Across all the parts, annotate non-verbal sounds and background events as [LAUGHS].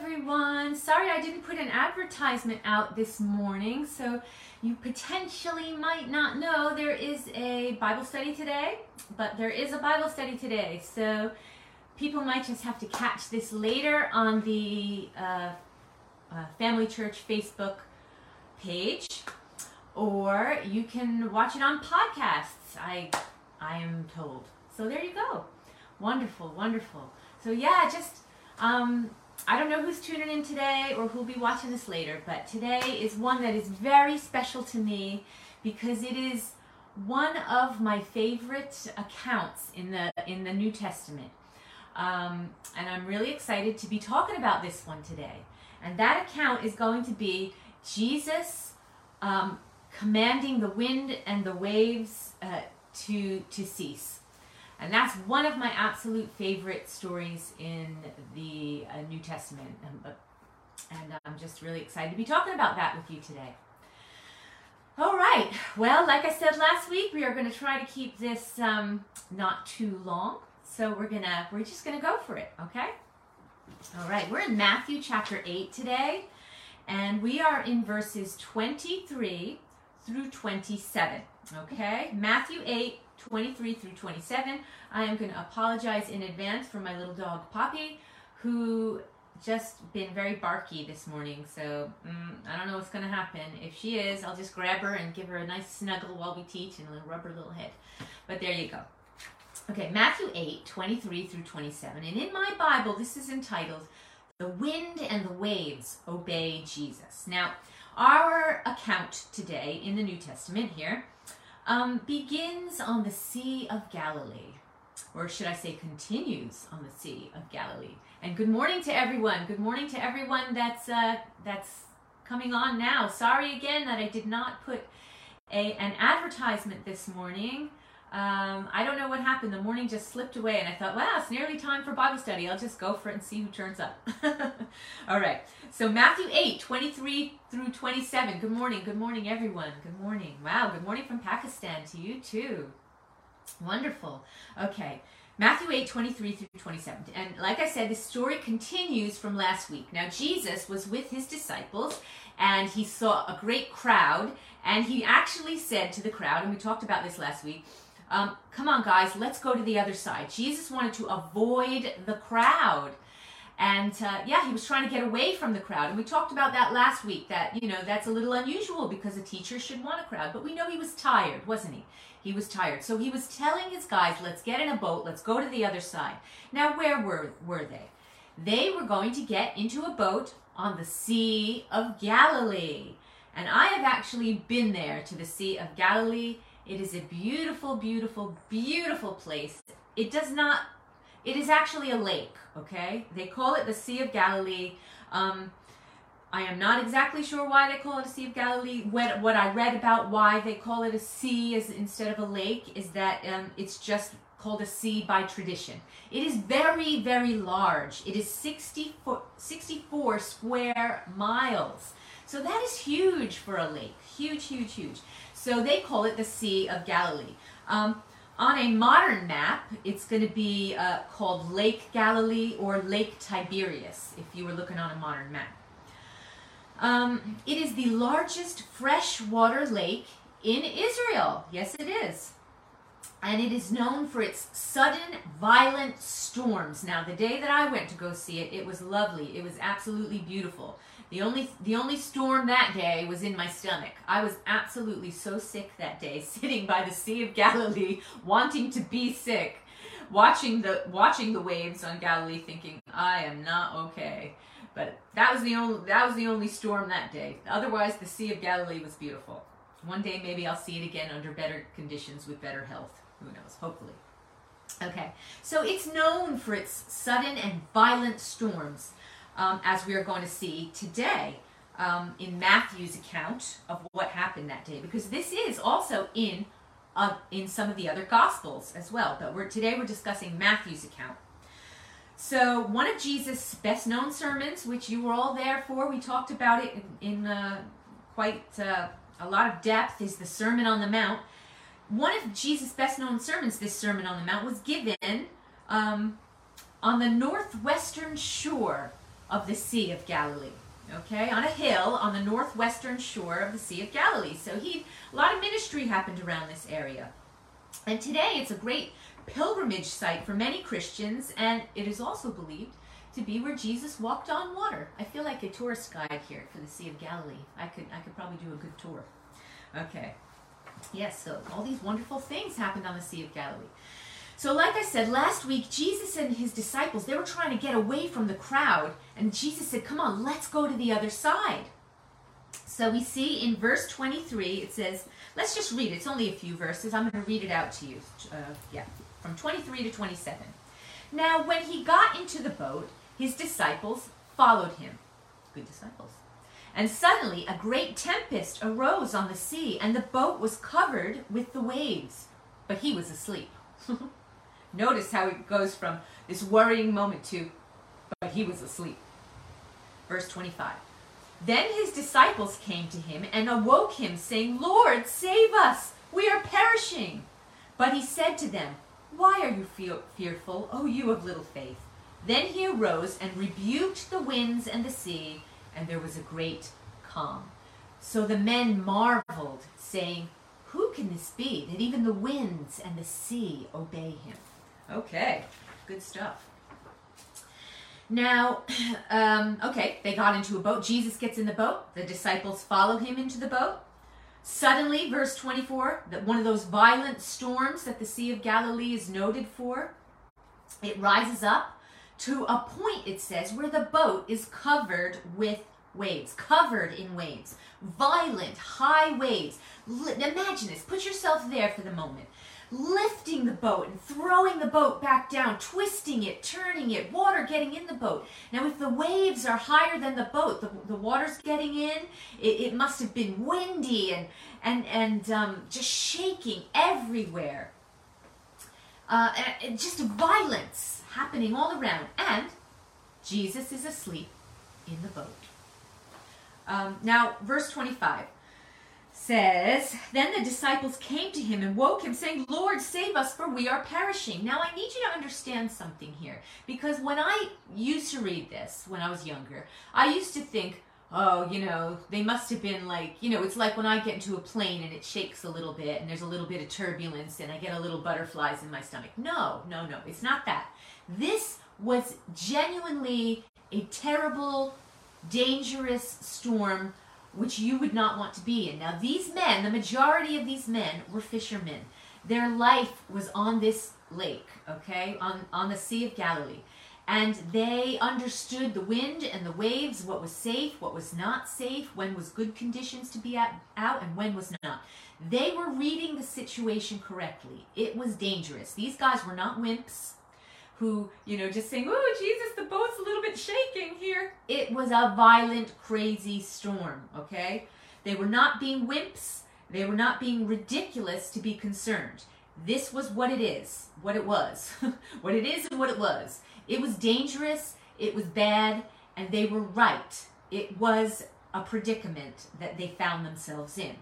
everyone. Sorry I didn't put an advertisement out this morning, so you potentially might not know there is a Bible study today, but there is a Bible study today, so people might just have to catch this later on the uh, uh, Family Church Facebook page, or you can watch it on podcasts. I I am told. So there you go. Wonderful, wonderful. So yeah, just um, I don't know who's tuning in today or who'll be watching this later, but today is one that is very special to me because it is one of my favorite accounts in the in the New Testament. Um, and I'm really excited to be talking about this one today. And that account is going to be Jesus um, commanding the wind and the waves uh, to to cease. And that's one of my absolute favorite stories in the uh, New Testament. And, and I'm just really excited to be talking about that with you today. All right. Well, like I said last week, we are going to try to keep this um, not too long. So we're gonna we're just gonna go for it. Okay. All right. We're in Matthew chapter eight today, and we are in verses 23 through 27. Okay. Matthew 8 23 through 27. I am going to apologize in advance for my little dog Poppy, who just been very barky this morning. So mm, I don't know what's going to happen. If she is, I'll just grab her and give her a nice snuggle while we teach and rub her little head. But there you go. Okay, Matthew 8, 23 through 27. And in my Bible, this is entitled, The Wind and the Waves Obey Jesus. Now, our account today in the New Testament here um, begins on the Sea of Galilee, or should I say, continues on the Sea of Galilee. And good morning to everyone. Good morning to everyone that's uh, that's coming on now. Sorry again that I did not put a an advertisement this morning. Um, I don't know what happened. The morning just slipped away, and I thought, wow, it's nearly time for Bible study. I'll just go for it and see who turns up. [LAUGHS] All right. So, Matthew 8, 23 through 27. Good morning. Good morning, everyone. Good morning. Wow. Good morning from Pakistan to you, too. Wonderful. Okay. Matthew 8, 23 through 27. And like I said, the story continues from last week. Now, Jesus was with his disciples and he saw a great crowd. And he actually said to the crowd, and we talked about this last week, um, come on, guys, let's go to the other side. Jesus wanted to avoid the crowd. And uh, yeah, he was trying to get away from the crowd. And we talked about that last week that, you know, that's a little unusual because a teacher should want a crowd. But we know he was tired, wasn't he? He was tired. So he was telling his guys, let's get in a boat, let's go to the other side. Now, where were, were they? They were going to get into a boat on the Sea of Galilee. And I have actually been there to the Sea of Galilee it is a beautiful, beautiful, beautiful place. It does not, it is actually a lake, okay? They call it the Sea of Galilee. Um, I am not exactly sure why they call it a Sea of Galilee. What, what I read about why they call it a sea is, instead of a lake is that um, it's just called a sea by tradition. It is very, very large. It is 64, 64 square miles. So that is huge for a lake. Huge, huge, huge. So they call it the Sea of Galilee. Um, on a modern map, it's going to be uh, called Lake Galilee or Lake Tiberias, if you were looking on a modern map. Um, it is the largest freshwater lake in Israel. Yes, it is. And it is known for its sudden, violent storms. Now, the day that I went to go see it, it was lovely. It was absolutely beautiful. The only the only storm that day was in my stomach. I was absolutely so sick that day, [LAUGHS] sitting by the Sea of Galilee, wanting to be sick, watching the watching the waves on Galilee, thinking I am not okay. But that was the only that was the only storm that day. Otherwise, the Sea of Galilee was beautiful. One day, maybe I'll see it again under better conditions with better health. Who knows? Hopefully. Okay, so it's known for its sudden and violent storms um, as we are going to see today um, in Matthew's account of what happened that day, because this is also in uh, in some of the other Gospels as well. But we're, today we're discussing Matthew's account. So one of Jesus' best known sermons, which you were all there for, we talked about it in, in uh, quite uh, a lot of depth, is the Sermon on the Mount. One of Jesus' best known sermons, this Sermon on the Mount, was given um, on the northwestern shore of the Sea of Galilee. Okay, on a hill on the northwestern shore of the Sea of Galilee. So he a lot of ministry happened around this area. And today it's a great pilgrimage site for many Christians, and it is also believed to be where Jesus walked on water. I feel like a tourist guide here for the Sea of Galilee. I could I could probably do a good tour. Okay. Yes, so all these wonderful things happened on the Sea of Galilee. So, like I said last week, Jesus and his disciples, they were trying to get away from the crowd. And Jesus said, Come on, let's go to the other side. So, we see in verse 23, it says, Let's just read it. It's only a few verses. I'm going to read it out to you. Uh, yeah, from 23 to 27. Now, when he got into the boat, his disciples followed him. Good disciples. And suddenly a great tempest arose on the sea, and the boat was covered with the waves. But he was asleep. [LAUGHS] Notice how it goes from this worrying moment to, but he was asleep. Verse 25. Then his disciples came to him and awoke him, saying, Lord, save us! We are perishing! But he said to them, Why are you fearful, O you of little faith? Then he arose and rebuked the winds and the sea, and there was a great calm. So the men marveled, saying, Who can this be, that even the winds and the sea obey him? Okay, good stuff. Now, [CLEARS THROAT] um, okay, they got into a boat. Jesus gets in the boat. The disciples follow him into the boat. Suddenly, verse 24, that one of those violent storms that the Sea of Galilee is noted for, it rises up to a point, it says, where the boat is covered with waves, covered in waves, violent, high waves. Imagine this. Put yourself there for the moment lifting the boat and throwing the boat back down, twisting it, turning it, water getting in the boat. Now, if the waves are higher than the boat, the, the water's getting in, it, it must have been windy and, and, and um, just shaking everywhere. Uh, and just violence happening all around. And Jesus is asleep in the boat. Um, now, verse 25 says, Then the disciples came to him and woke him, saying, Lord, save us, for we are perishing. Now, I need you to understand something here, because when I used to read this when I was younger, I used to think, oh, you know, they must have been like, you know, it's like when I get into a plane and it shakes a little bit and there's a little bit of turbulence and I get a little butterflies in my stomach. No, no, no, it's not that. This was genuinely a terrible, dangerous storm which you would not want to be in. Now, these men, the majority of these men were fishermen. Their life was on this lake, okay, on, on the Sea of Galilee. And they understood the wind and the waves, what was safe, what was not safe, when was good conditions to be at, out, and when was not. They were reading the situation correctly. It was dangerous. These guys were not wimps who, you know, just saying, oh, Jesus, the boat's a little bit shaking here. It was a violent, crazy storm, okay? They were not being wimps. They were not being ridiculous to be concerned. This was what it is, what it was, [LAUGHS] what it is and what it was. It was dangerous, it was bad, and they were right. It was a predicament that they found themselves in.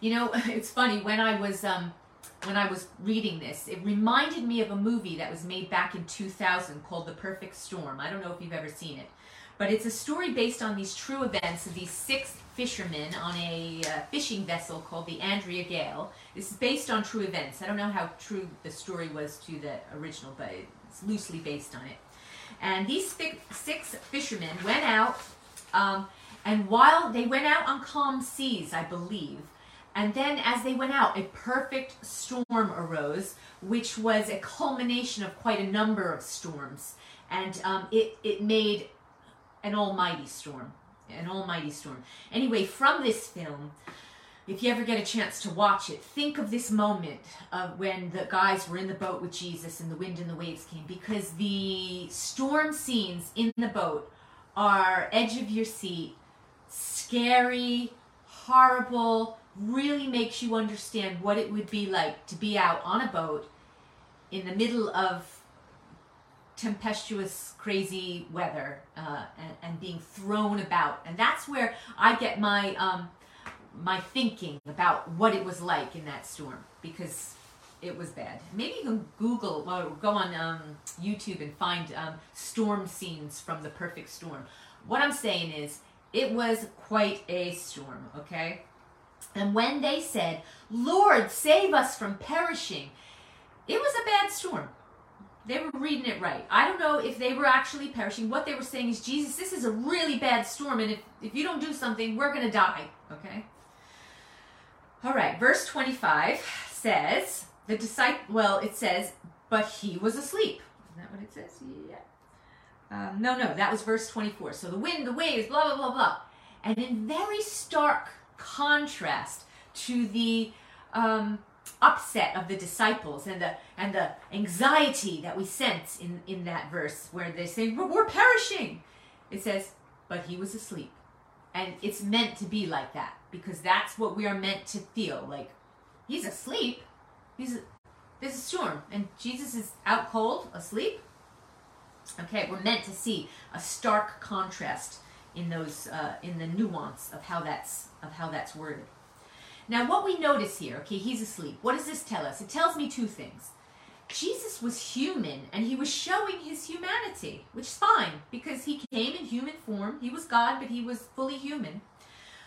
You know, [LAUGHS] it's funny, when I was um, when I was reading this. It reminded me of a movie that was made back in 2000 called The Perfect Storm. I don't know if you've ever seen it. But it's a story based on these true events of these six fishermen on a uh, fishing vessel called the Andrea Gail. This is based on true events. I don't know how true the story was to the original, but it's loosely based on it. And these six fishermen went out, um, and while they went out on calm seas, I believe, and then, as they went out, a perfect storm arose, which was a culmination of quite a number of storms. And um, it, it made an almighty storm. An almighty storm. Anyway, from this film, if you ever get a chance to watch it, think of this moment of when the guys were in the boat with Jesus and the wind and the waves came, because the storm scenes in the boat are edge of your seat, scary, horrible really makes you understand what it would be like to be out on a boat in the middle of tempestuous, crazy weather uh, and, and, being thrown about. And that's where I get my um, my thinking about what it was like in that storm because it was bad. Maybe you can Google or go on um, YouTube and find um, storm scenes from the perfect storm. What I'm saying is, it was quite a storm, okay? And when they said, Lord, save us from perishing, it was a bad storm. They were reading it right. I don't know if they were actually perishing. What they were saying is, Jesus, this is a really bad storm, and if, if you don't do something, we're going to die, okay? All right, verse 25 says, the disciple, well, it says, but he was asleep. Isn't that what it says? Yeah. Um, no, no, that was verse 24. So the wind, the waves, blah, blah, blah, blah. And in very stark contrast to the um, upset of the disciples and the and the anxiety that we sense in, in that verse where they say, we're, perishing. It says, but he was asleep. And it's meant to be like that because that's what we are meant to feel. Like, he's asleep. He's there's a storm, and Jesus is out cold, asleep. Okay, we're meant to see a stark contrast in those uh, in the nuance of how that's of how that's worded. Now, what we notice here, okay, he's asleep. What does this tell us? It tells me two things. Jesus was human and he was showing his humanity, which is fine because he came in human form. He was God, but he was fully human.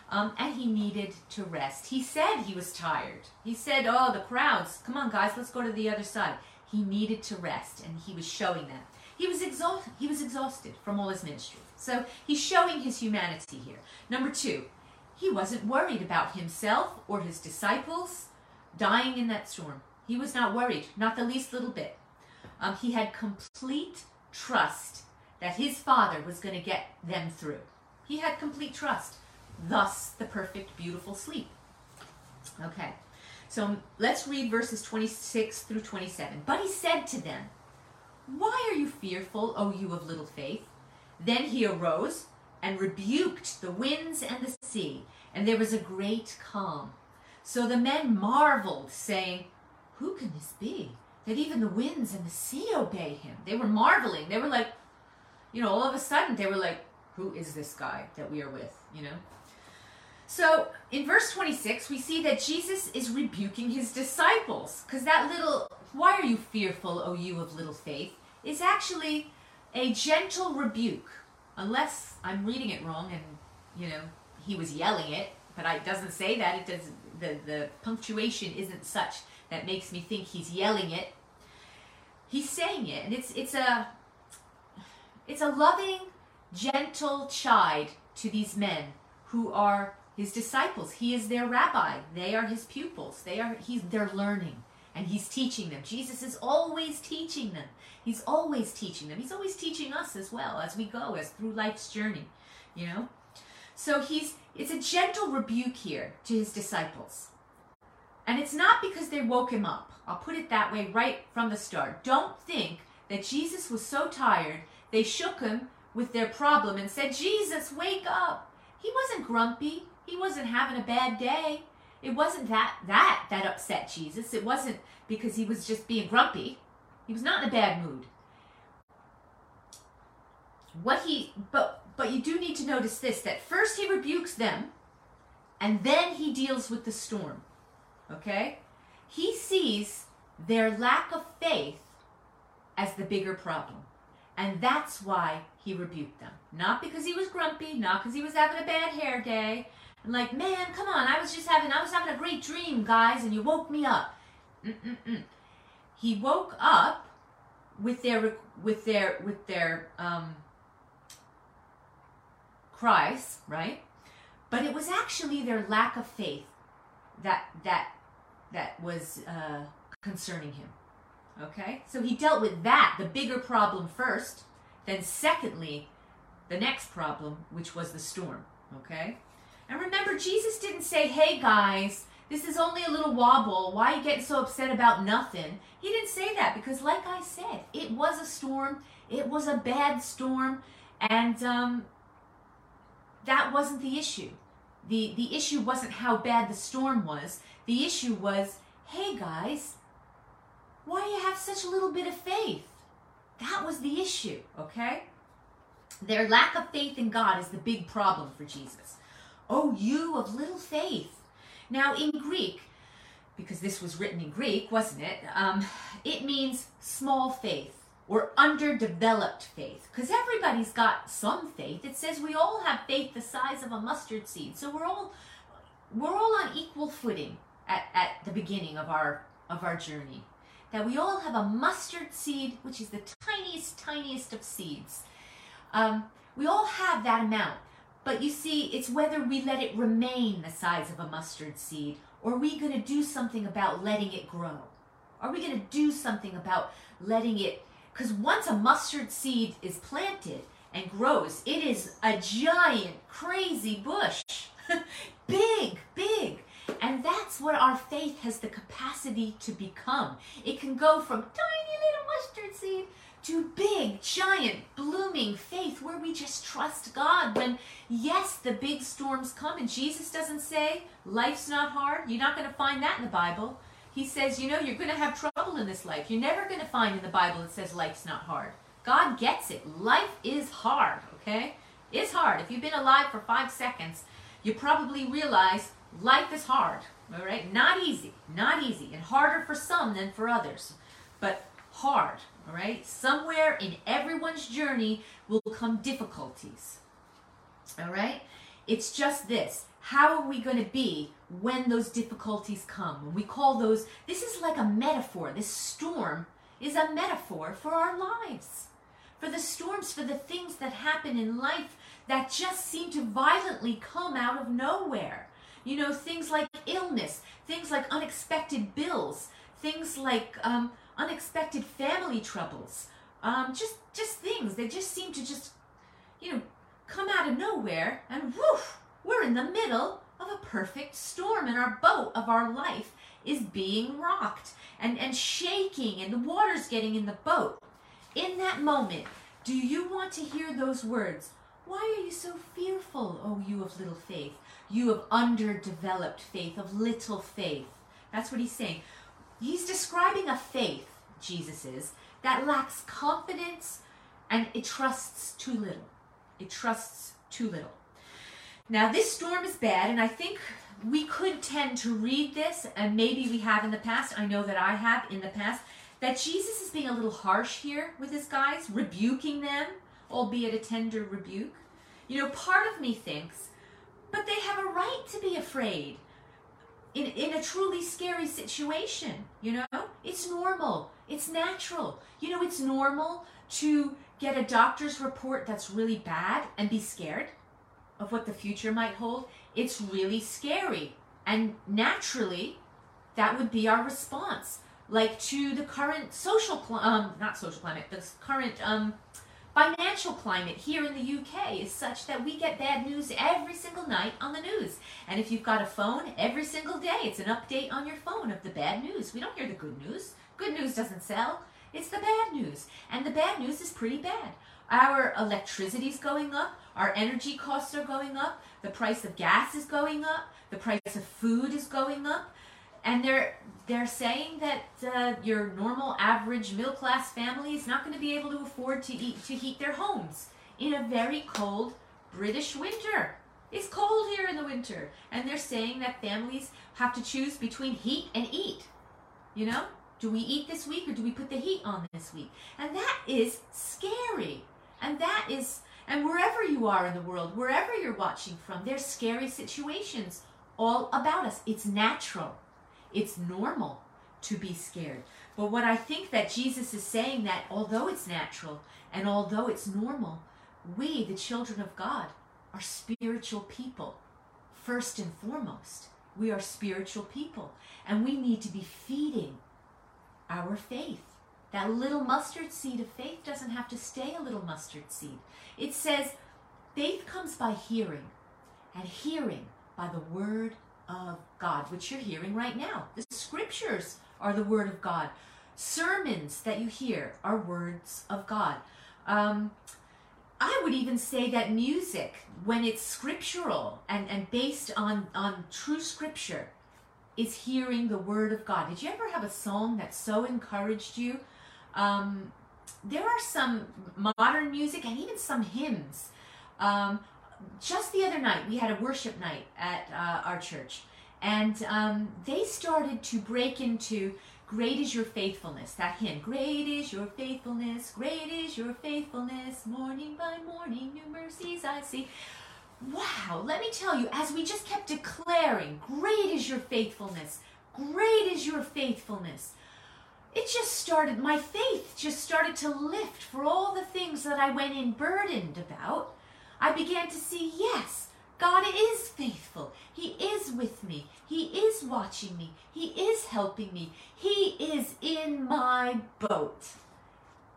Um, and he needed to rest. He said he was tired. He said, Oh, the crowds, come on, guys, let's go to the other side. He needed to rest, and he was showing that. He was, exhausted. he was exhausted from all his ministry. So he's showing his humanity here. Number two, he wasn't worried about himself or his disciples dying in that storm. He was not worried, not the least little bit. Um, he had complete trust that his father was going to get them through. He had complete trust. Thus, the perfect, beautiful sleep. Okay, so let's read verses 26 through 27. But he said to them, Why are you fearful, O you of little faith? Then he arose and rebuked the winds and the sea, and there was a great calm. So the men marveled, saying, Who can this be? That even the winds and the sea obey him. They were marveling. They were like, you know, all of a sudden they were like, Who is this guy that we are with? You know? So in verse 26, we see that Jesus is rebuking his disciples because that little, why are you fearful, O you of little faith, is actually a gentle rebuke unless I'm reading it wrong and you know he was yelling it, but it doesn't say that. It does the the punctuation isn't such that makes me think he's yelling it. He's saying it, and it's it's a it's a loving, gentle chide to these men who are his disciples. He is their rabbi. They are his pupils. They are he's they're learning and he's teaching them. Jesus is always teaching them. He's always teaching them. He's always teaching us as well as we go, as through life's journey, you know? So he's it's a gentle rebuke here to his disciples. And it's not because they woke him up. I'll put it that way right from the start. Don't think that Jesus was so tired they shook him with their problem and said, Jesus, wake up. He wasn't grumpy. He wasn't having a bad day. It wasn't that that that upset Jesus. It wasn't because he was just being grumpy. He was not in a bad mood. What he but but you do need to notice this that first he rebukes them and then he deals with the storm. Okay? He sees their lack of faith as the bigger problem. And that's why he rebuked them. Not because he was grumpy, not because he was having a bad hair day, and like, man, come on, I was just having, I was having a great dream, guys, and you woke me up. Mm-mm-mm. He woke up with their, with their, with their um, cries, right? But it was actually their lack of faith that that that was uh, concerning him. Okay, so he dealt with that, the bigger problem first. Then, secondly, the next problem, which was the storm. Okay. And remember, Jesus didn't say, hey guys, this is only a little wobble. Why are you getting so upset about nothing? He didn't say that because, like I said, it was a storm. It was a bad storm. And um, that wasn't the issue. The, the issue wasn't how bad the storm was. The issue was, hey guys, why do you have such a little bit of faith? That was the issue, okay? Their lack of faith in God is the big problem for Jesus. Oh, you of little faith. Now, in Greek, because this was written in Greek, wasn't it? Um, it means small faith or underdeveloped faith because everybody's got some faith. It says we all have faith the size of a mustard seed. So we're all we're all on equal footing at, at the beginning of our of our journey. That we all have a mustard seed, which is the tiniest, tiniest of seeds. Um, we all have that amount. But you see, it's whether we let it remain the size of a mustard seed or are we going to do something about letting it grow? Are we going to do something about letting it? Because once a mustard seed is planted and grows, it is a giant, crazy bush. [LAUGHS] big, big. And that's what our faith has the capacity to become. It can go from tiny little mustard seed to big, giant, blooming faith where we just trust God when, yes, the big storms come. And Jesus doesn't say life's not hard. You're not going to find that in the Bible. He says, you know, you're going to have trouble in this life. You're never going to find in the Bible it says life's not hard. God gets it. Life is hard, okay? It's hard. If you've been alive for five seconds, you probably realize life is hard, all right? Not easy, not easy, and harder for some than for others, but hard, all right? Somewhere in everyone's journey will come difficulties, all right? It's just this. How are we going to be when those difficulties come? When we call those, this is like a metaphor. This storm is a metaphor for our lives. For the storms, for the things that happen in life that just seem to violently come out of nowhere. You know, things like illness, things like unexpected bills, things like um, unexpected family troubles, um, just just things They just seem to just, you know, come out of nowhere, and woof, we're in the middle of a perfect storm, and our boat of our life is being rocked and, and shaking, and the water's getting in the boat. In that moment, do you want to hear those words? Why are you so fearful, O you of little faith? You of underdeveloped faith, of little faith. That's what he's saying. He's describing a faith, Jesus is, that lacks confidence and it trusts too little. It trusts too little. Now, this storm is bad, and I think we could tend to read this, and maybe we have in the past. I know that I have in the past, that Jesus is being a little harsh here with his guys, rebuking them, albeit a tender rebuke. You know, part of me thinks, but they have a right to be afraid in, in a truly scary situation. You know, it's normal, it's natural. You know, it's normal to get a doctor's report that's really bad and be scared of what the future might hold. It's really scary. And naturally, that would be our response. Like to the current social, cl- um, not social climate, the current um, financial climate here in the UK is such that we get bad news every single night on the news. And if you've got a phone, every single day it's an update on your phone of the bad news. We don't hear the good news. Good news doesn't sell. It's the bad news. And the bad news is pretty bad. Our electricity is going up, our energy costs are going up, the price of gas is going up, the price of food is going up and they're they're saying that uh, your normal average middle class family is not going to be able to afford to eat to heat their homes in a very cold British winter. It's cold here in the winter, and they're saying that families have to choose between heat and eat. You know, do we eat this week or do we put the heat on this week? And that is scary. And that is, and wherever you are in the world, wherever you're watching from, there's scary situations all about us. It's natural. It's normal to be scared. But what I think that Jesus is saying that although it's natural and although it's normal, we, the children of God, are spiritual people. First and foremost, we are spiritual people and we need to be feeding our faith. That little mustard seed of faith doesn't have to stay a little mustard seed. It says faith comes by hearing, and hearing by the word of God, which you're hearing right now. The scriptures are the word of God. Sermons that you hear are words of God. Um, I would even say that music, when it's scriptural and, and based on, on true scripture, is hearing the word of God. Did you ever have a song that so encouraged you? Um, there are some modern music and even some hymns um, just the other night, we had a worship night at uh, our church, and um, they started to break into Great is your faithfulness. That hymn. Great is your faithfulness. Great is your faithfulness. Morning by morning, new mercies I see. Wow, let me tell you, as we just kept declaring, Great is your faithfulness. Great is your faithfulness. It just started, my faith just started to lift for all the things that I went in burdened about. I began to see, yes, God is faithful. He is with me. He is watching me. He is helping me. He is in my boat.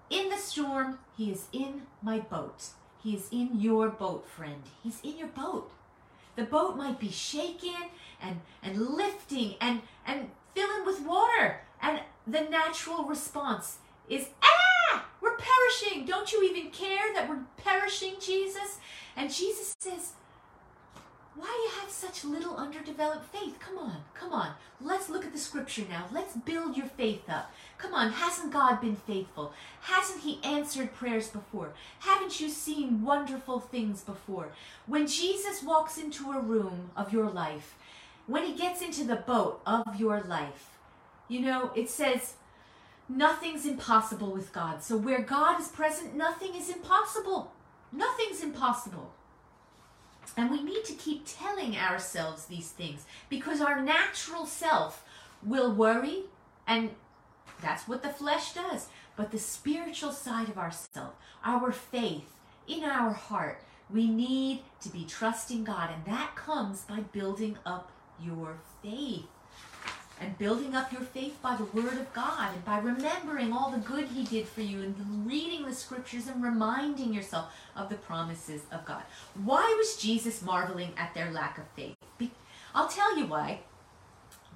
In the storm, He is in my boat. He is in your boat, friend. He's in your boat. The boat might be shaken and, and lifting and, and filling with water. And the natural response is, ah, we're perishing. Don't you even care that we're perishing, Jesus? And Jesus says, why you have such little underdeveloped faith? Come on, come on. Let's look at the scripture now. Let's build your faith up. Come on, hasn't God been faithful? Hasn't He answered prayers before? Haven't you seen wonderful things before? When Jesus walks into a room of your life, when He gets into the boat of your life, you know, it says, nothing's impossible with God. So where God is present, nothing is impossible. Nothing's impossible. And we need to keep telling ourselves these things because our natural self will worry, and that's what the flesh does. But the spiritual side of ourself, our faith in our heart, we need to be trusting God, and that comes by building up your faith and building up your faith by the Word of God and by remembering all the good He did for you and reading the Scriptures and reminding yourself of the promises of God. Why was Jesus marveling at their lack of faith? I'll tell you why.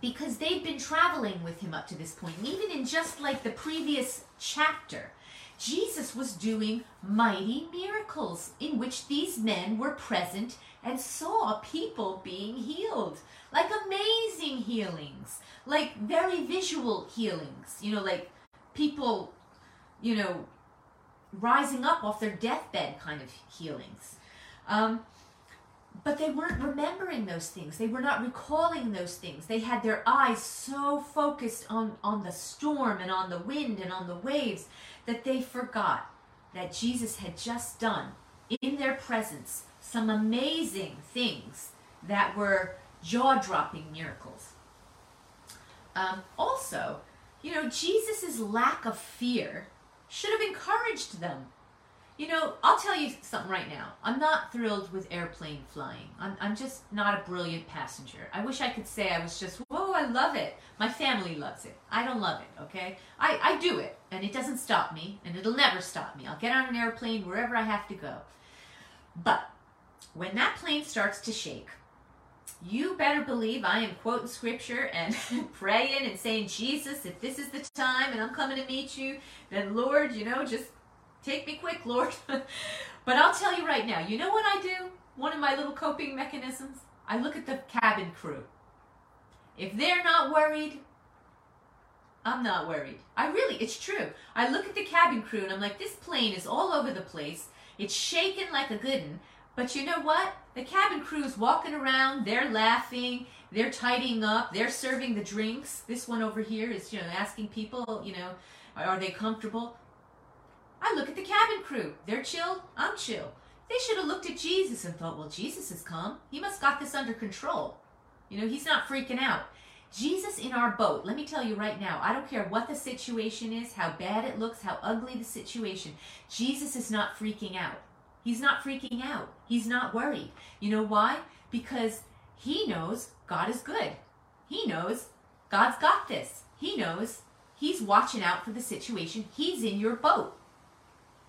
Because they've been traveling with Him up to this point. And even in just like the previous chapter, Jesus was doing mighty miracles in which these men were present and saw people being healed. Like amazing healings, like very visual healings, you know, like people, you know, rising up off their deathbed kind of healings. Um, but they weren't remembering those things. They were not recalling those things. They had their eyes so focused on, on the storm and on the wind and on the waves that they forgot that Jesus had just done in their presence some amazing things that were jaw dropping miracles. Um, also, you know, Jesus' lack of fear should have encouraged them. You know, I'll tell you something right now. I'm not thrilled with airplane flying. I'm, I'm just not a brilliant passenger. I wish I could say I was just, whoa, I love it. My family loves it. I don't love it, okay? I, I do it, and it doesn't stop me, and it'll never stop me. I'll get on an airplane wherever I have to go. But when that plane starts to shake, you better believe I am quoting scripture and [LAUGHS] praying and saying, Jesus, if this is the time and I'm coming to meet you, then Lord, you know, just take me quick, Lord. [LAUGHS] but I'll tell you right now, you know what I do? One of my little coping mechanisms? I look at the cabin crew. If they're not worried, I'm not worried. I really, it's true. I look at the cabin crew and I'm like, this plane is all over the place. It's shaking like a good one. But you know what? The cabin crew's walking around, they're laughing, they're tidying up, they're serving the drinks. This one over here is, you know, asking people, you know, are they comfortable? I look at the cabin crew. They're chill, I'm chill. They should have looked at Jesus and thought, well, Jesus has come. He must got this under control. You know, he's not freaking out. Jesus in our boat, let me tell you right now, I don't care what the situation is, how bad it looks, how ugly the situation, Jesus is not freaking out. He's not freaking out. He's not worried. You know why? Because he knows God is good. He knows God's got this. He knows he's watching out for the situation. He's in your boat.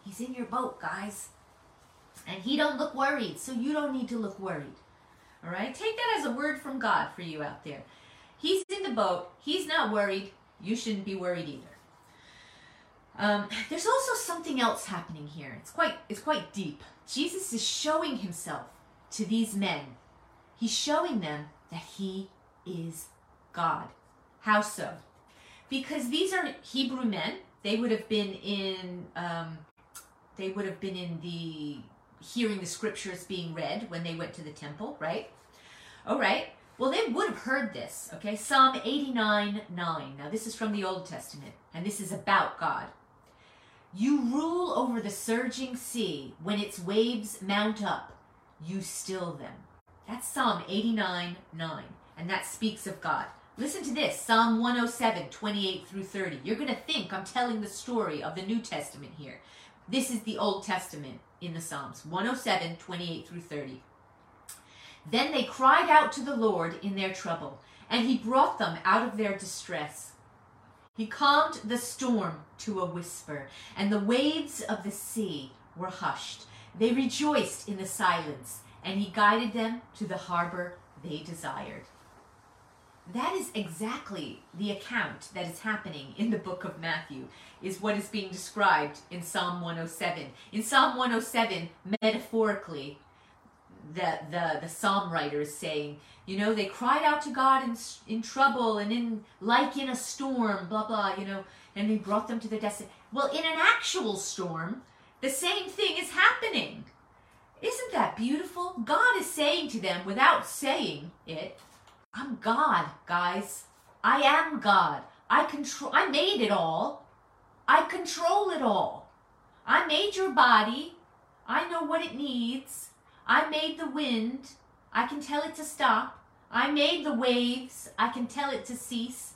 He's in your boat, guys. And he don't look worried, so you don't need to look worried. All right? Take that as a word from God for you out there. He's in the boat. He's not worried. You shouldn't be worried either. Um, there's also something else happening here. It's quite it's quite deep. Jesus is showing himself to these men. He's showing them that he is God. How so? Because these are Hebrew men. They would have been in um, they would have been in the hearing the scriptures being read when they went to the temple, right? All right. Well, they would have heard this, okay? Psalm 89 9. Now, this is from the Old Testament, and this is about God. You rule over the surging sea. When its waves mount up, you still them. That's Psalm 89 9, and that speaks of God. Listen to this Psalm 107 28 through 30. You're going to think I'm telling the story of the New Testament here. This is the Old Testament in the Psalms 107 28 through 30. Then they cried out to the Lord in their trouble, and he brought them out of their distress. He calmed the storm to a whisper, and the waves of the sea were hushed. They rejoiced in the silence, and he guided them to the harbor they desired. That is exactly the account that is happening in the book of Matthew, is what is being described in Psalm 107. In Psalm 107, metaphorically, the, the, the psalm writer is saying, you know, they cried out to God in, in trouble and in like in a storm, blah, blah, you know, and he brought them to their destiny. Well, in an actual storm, the same thing is happening. Isn't that beautiful? God is saying to them without saying it, I'm God, guys. I am God. I control I made it all. I control it all. I made your body. I know what it needs. I made the wind. I can tell it to stop. I made the waves. I can tell it to cease.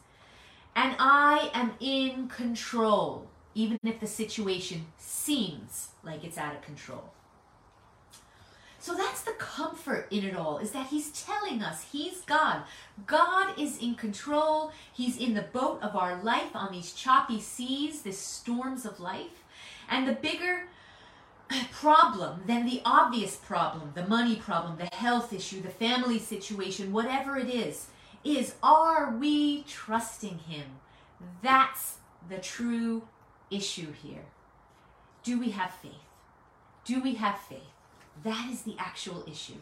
And I am in control, even if the situation seems like it's out of control. So that's the comfort in it all, is that he's telling us he's God. God is in control. He's in the boat of our life on these choppy seas, these storms of life. And the bigger problem than the obvious problem, the money problem, the health issue, the family situation, whatever it is, is are we trusting Him? That's the true issue here. Do we have faith? Do we have faith? That is the actual issue.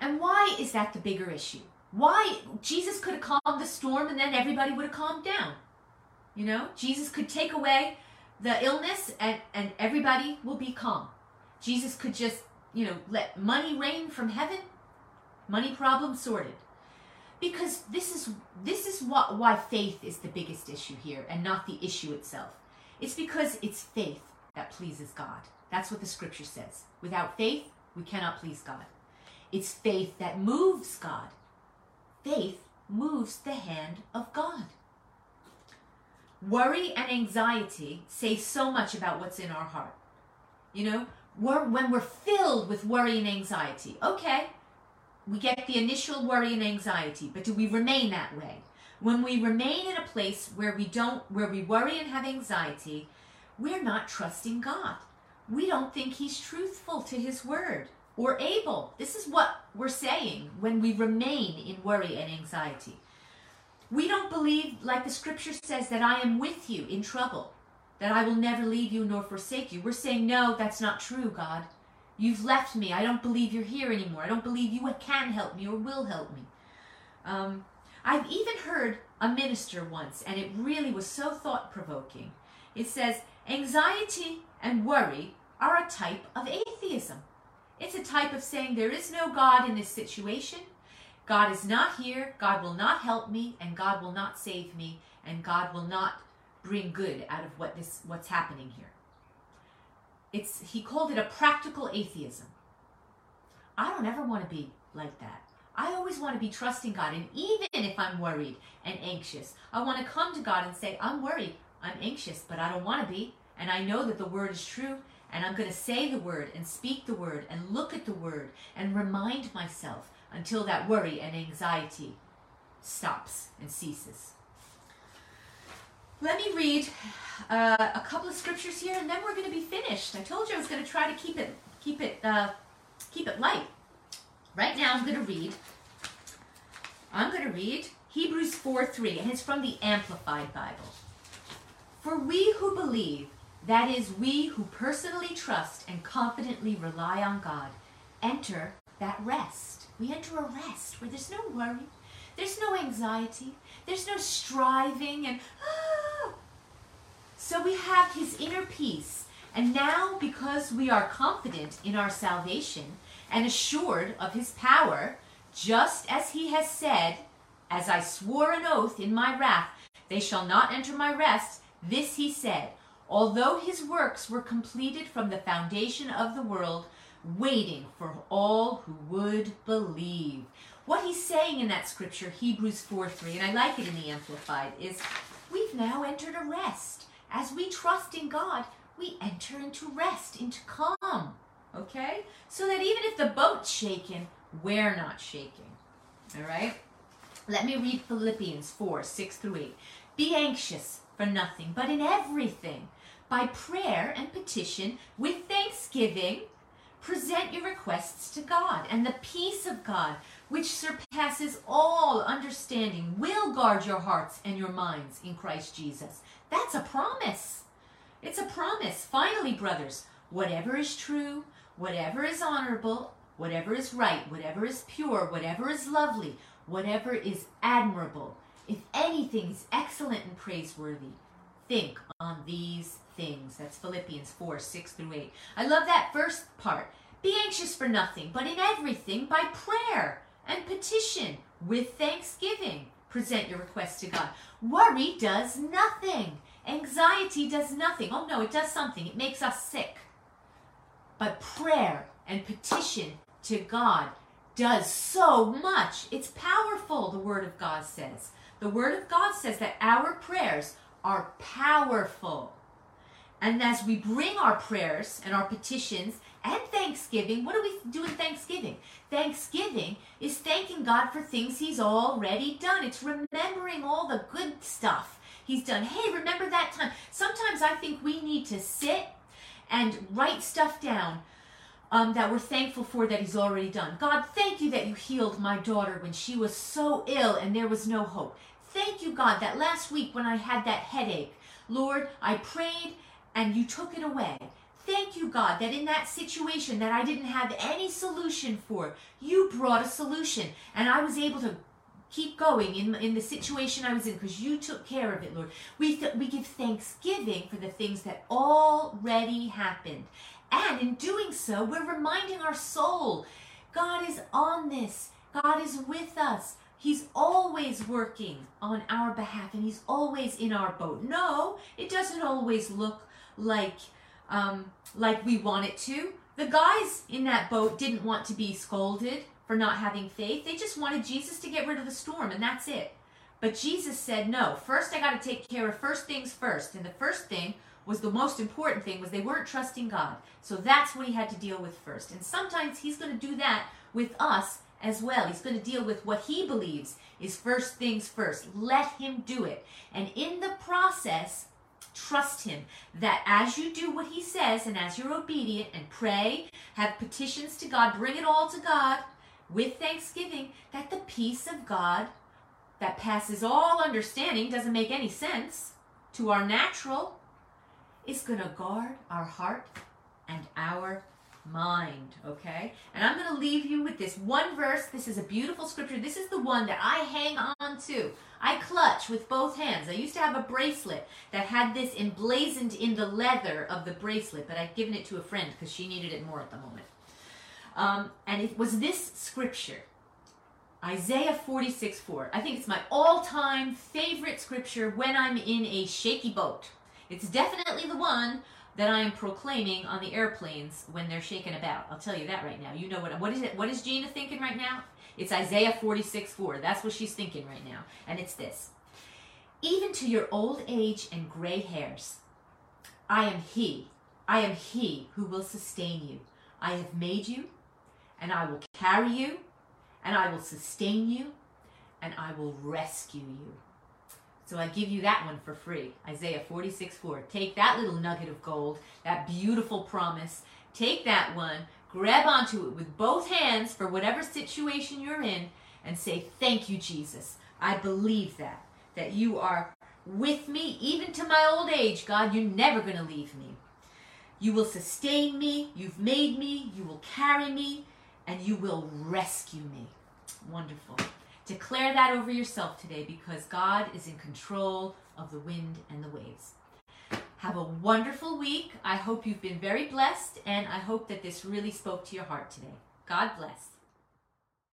And why is that the bigger issue? Why? Jesus could have calmed the storm and then everybody would have calmed down. You know, Jesus could take away the illness and, and everybody will be calm. Jesus could just, you know, let money rain from heaven, money problem sorted. Because this is this is what why faith is the biggest issue here and not the issue itself. It's because it's faith that pleases God. That's what the scripture says. Without faith, we cannot please God. It's faith that moves God. Faith moves the hand of God. Worry and anxiety say so much about what's in our heart. You know, we're, when we're filled with worry and anxiety, okay, we get the initial worry and anxiety, but do we remain that way? When we remain in a place where we don't, where we worry and have anxiety, we're not trusting God. We don't think He's truthful to His word or able. This is what we're saying when we remain in worry and anxiety. We don't believe, like the scripture says, that I am with you in trouble, that I will never leave you nor forsake you. We're saying, no, that's not true, God. You've left me. I don't believe you're here anymore. I don't believe you can help me or will help me. Um, I've even heard a minister once, and it really was so thought provoking. It says, anxiety and worry are a type of atheism. It's a type of saying there is no God in this situation. God is not here, God will not help me, and God will not save me, and God will not bring good out of what this what's happening here. It's he called it a practical atheism. I don't ever want to be like that. I always want to be trusting God, and even if I'm worried and anxious, I want to come to God and say, I'm worried, I'm anxious, but I don't want to be, and I know that the word is true, and I'm going to say the word and speak the word and look at the word and remind myself until that worry and anxiety stops and ceases. Let me read uh, a couple of scriptures here, and then we're going to be finished. I told you I was going to try to keep it keep it uh, keep it light. Right now, I'm going to read. I'm going to read Hebrews 4 3, and it's from the Amplified Bible. For we who believe, that is, we who personally trust and confidently rely on God, enter that rest. We enter a rest where there's no worry, there's no anxiety, there's no striving, and ah. so we have His inner peace. And now, because we are confident in our salvation and assured of His power, just as he has said, As I swore an oath in my wrath, they shall not enter my rest. This he said, although his works were completed from the foundation of the world, waiting for all who would believe. What he's saying in that scripture, Hebrews 4 3, and I like it in the Amplified, is we've now entered a rest. As we trust in God, we enter into rest, into calm. Okay? So that even if the boat's shaken, we're not shaking. All right? Let me read Philippians 4 6 through 8. Be anxious for nothing, but in everything, by prayer and petition, with thanksgiving, present your requests to God, and the peace of God, which surpasses all understanding, will guard your hearts and your minds in Christ Jesus. That's a promise. It's a promise. Finally, brothers, whatever is true, whatever is honorable, whatever is right, whatever is pure, whatever is lovely, whatever is admirable, if anything is excellent and praiseworthy, think on these things. That's Philippians 4 6 through 8. I love that first part. Be anxious for nothing, but in everything by prayer and petition with thanksgiving. Present your requests to God. Worry does nothing. Anxiety does nothing. Oh no, it does something. It makes us sick. But prayer and petition to God does so much. It's powerful, the Word of God says. The Word of God says that our prayers are powerful. And as we bring our prayers and our petitions and thanksgiving, what do we do in Thanksgiving? Thanksgiving is thanking God for things He's already done. It's remembering all the good stuff He's done. Hey, remember that time? Sometimes I think we need to sit and write stuff down um, that we're thankful for that He's already done. God, thank you that you healed my daughter when she was so ill and there was no hope. Thank you, God, that last week when I had that headache, Lord, I prayed and you took it away. Thank you, God, that in that situation that I didn't have any solution for, you brought a solution and I was able to keep going in, in the situation I was in because you took care of it, Lord. We, th- we give thanksgiving for the things that already happened. And in doing so, we're reminding our soul God is on this, God is with us. He's always working on our behalf and he's always in our boat. No, it doesn't always look like um, like we want it to. The guys in that boat didn't want to be scolded for not having faith. They just wanted Jesus to get rid of the storm, and that's it. But Jesus said, no, first I got to take care of first things first. And the first thing was the most important thing was they weren't trusting God. So that's what he had to deal with first. And sometimes he's going to do that with us as well. He's going to deal with what he believes is first things first. Let him do it. And in the process, trust him that as you do what he says and as you're obedient and pray, have petitions to God, bring it all to God, with thanksgiving that the peace of God that passes all understanding doesn't make any sense to our natural is going to guard our heart and our mind, okay? And I'm going to leave you with this one verse. This is a beautiful scripture. This is the one that I hang on to. I clutch with both hands. I used to have a bracelet that had this emblazoned in the leather of the bracelet, but I've given it to a friend because she needed it more at the moment. Um, and it was this scripture, Isaiah 46 4. I think it's my all time favorite scripture when I'm in a shaky boat. It's definitely the one that I am proclaiming on the airplanes when they're shaken about. I'll tell you that right now. You know what what is it what is Gina thinking right now? It's Isaiah 46 4. That's what she's thinking right now. And it's this. Even to your old age and gray hairs, I am he. I am he who will sustain you. I have made you and I will carry you, and I will sustain you, and I will rescue you. So I give you that one for free. Isaiah 46 4. Take that little nugget of gold, that beautiful promise. Take that one, grab onto it with both hands for whatever situation you're in, and say, Thank you, Jesus. I believe that. That you are with me even to my old age, God. You're never going to leave me. You will sustain me. You've made me. You will carry me and you will rescue me. Wonderful. Declare that over yourself today because God is in control of the wind and the waves. Have a wonderful week. I hope you've been very blessed, and I hope that this really spoke to your heart today. God bless.